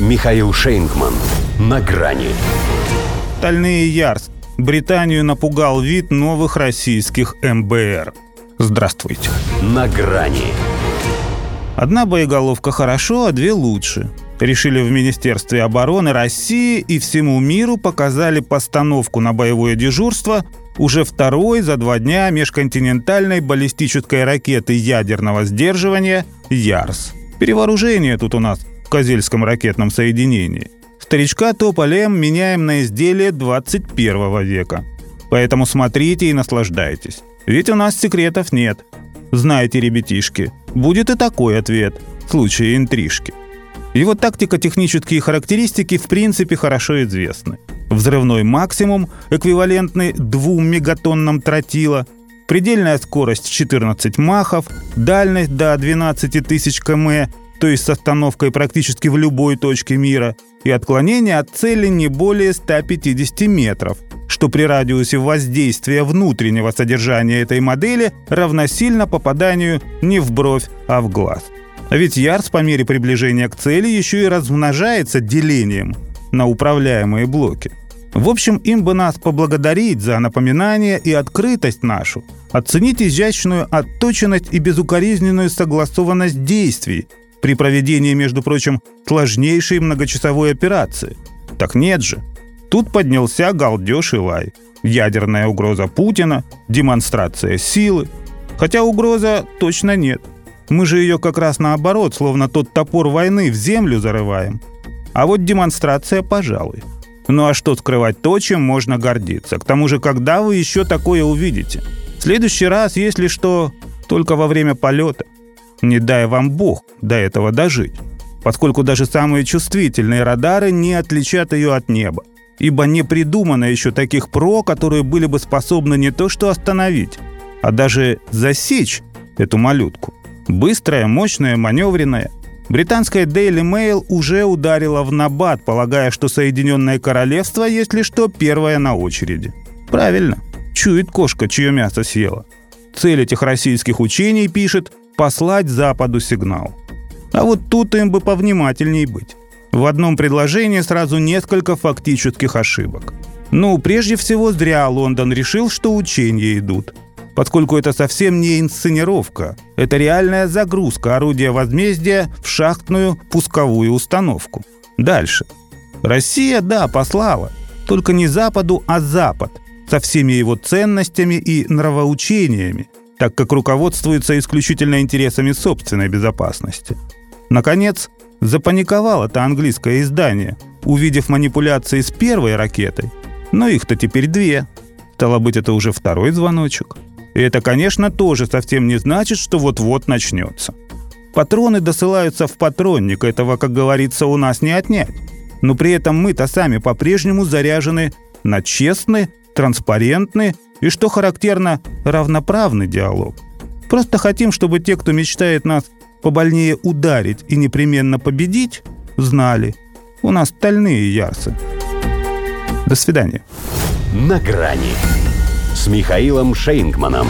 Михаил Шейнгман. На грани. Стальные Ярс. Британию напугал вид новых российских МБР. Здравствуйте. На грани. Одна боеголовка хорошо, а две лучше. Решили в Министерстве обороны России и всему миру показали постановку на боевое дежурство уже второй за два дня межконтинентальной баллистической ракеты ядерного сдерживания «Ярс». Перевооружение тут у нас Козельском ракетном соединении. Старичка Тополем меняем на изделие 21 века. Поэтому смотрите и наслаждайтесь. Ведь у нас секретов нет. Знаете, ребятишки, будет и такой ответ в случае интрижки. Его тактико-технические характеристики в принципе хорошо известны. Взрывной максимум, эквивалентный 2 мегатоннам тротила, предельная скорость 14 махов, дальность до 12 тысяч км, то есть с остановкой практически в любой точке мира, и отклонение от цели не более 150 метров, что при радиусе воздействия внутреннего содержания этой модели равносильно попаданию не в бровь, а в глаз. Ведь Ярс по мере приближения к цели еще и размножается делением на управляемые блоки. В общем, им бы нас поблагодарить за напоминание и открытость нашу, оценить изящную отточенность и безукоризненную согласованность действий при проведении, между прочим, сложнейшей многочасовой операции. Так нет же. Тут поднялся галдеж и лай. Ядерная угроза Путина, демонстрация силы. Хотя угроза точно нет – мы же ее как раз наоборот, словно тот топор войны, в землю зарываем. А вот демонстрация, пожалуй. Ну а что скрывать то, чем можно гордиться? К тому же, когда вы еще такое увидите? В следующий раз, если что, только во время полета. Не дай вам Бог до этого дожить. Поскольку даже самые чувствительные радары не отличат ее от неба. Ибо не придумано еще таких ПРО, которые были бы способны не то что остановить, а даже засечь эту малютку. Быстрая, мощная, маневренная. Британская Daily Mail уже ударила в набат, полагая, что Соединенное Королевство, если что, первое на очереди. Правильно. Чует кошка, чье мясо съела. Цель этих российских учений, пишет, послать Западу сигнал. А вот тут им бы повнимательней быть. В одном предложении сразу несколько фактических ошибок. Ну, прежде всего, зря Лондон решил, что учения идут поскольку это совсем не инсценировка. Это реальная загрузка орудия возмездия в шахтную пусковую установку. Дальше. Россия, да, послала. Только не Западу, а Запад. Со всеми его ценностями и нравоучениями, так как руководствуется исключительно интересами собственной безопасности. Наконец, запаниковало это английское издание, увидев манипуляции с первой ракетой. Но их-то теперь две. Стало быть, это уже второй звоночек. И это, конечно, тоже совсем не значит, что вот-вот начнется. Патроны досылаются в патронник, этого, как говорится, у нас не отнять. Но при этом мы-то сами по-прежнему заряжены на честный, транспарентный и, что характерно, равноправный диалог. Просто хотим, чтобы те, кто мечтает нас побольнее ударить и непременно победить, знали. У нас стальные ярсы. До свидания. На грани с Михаилом Шейнгманом.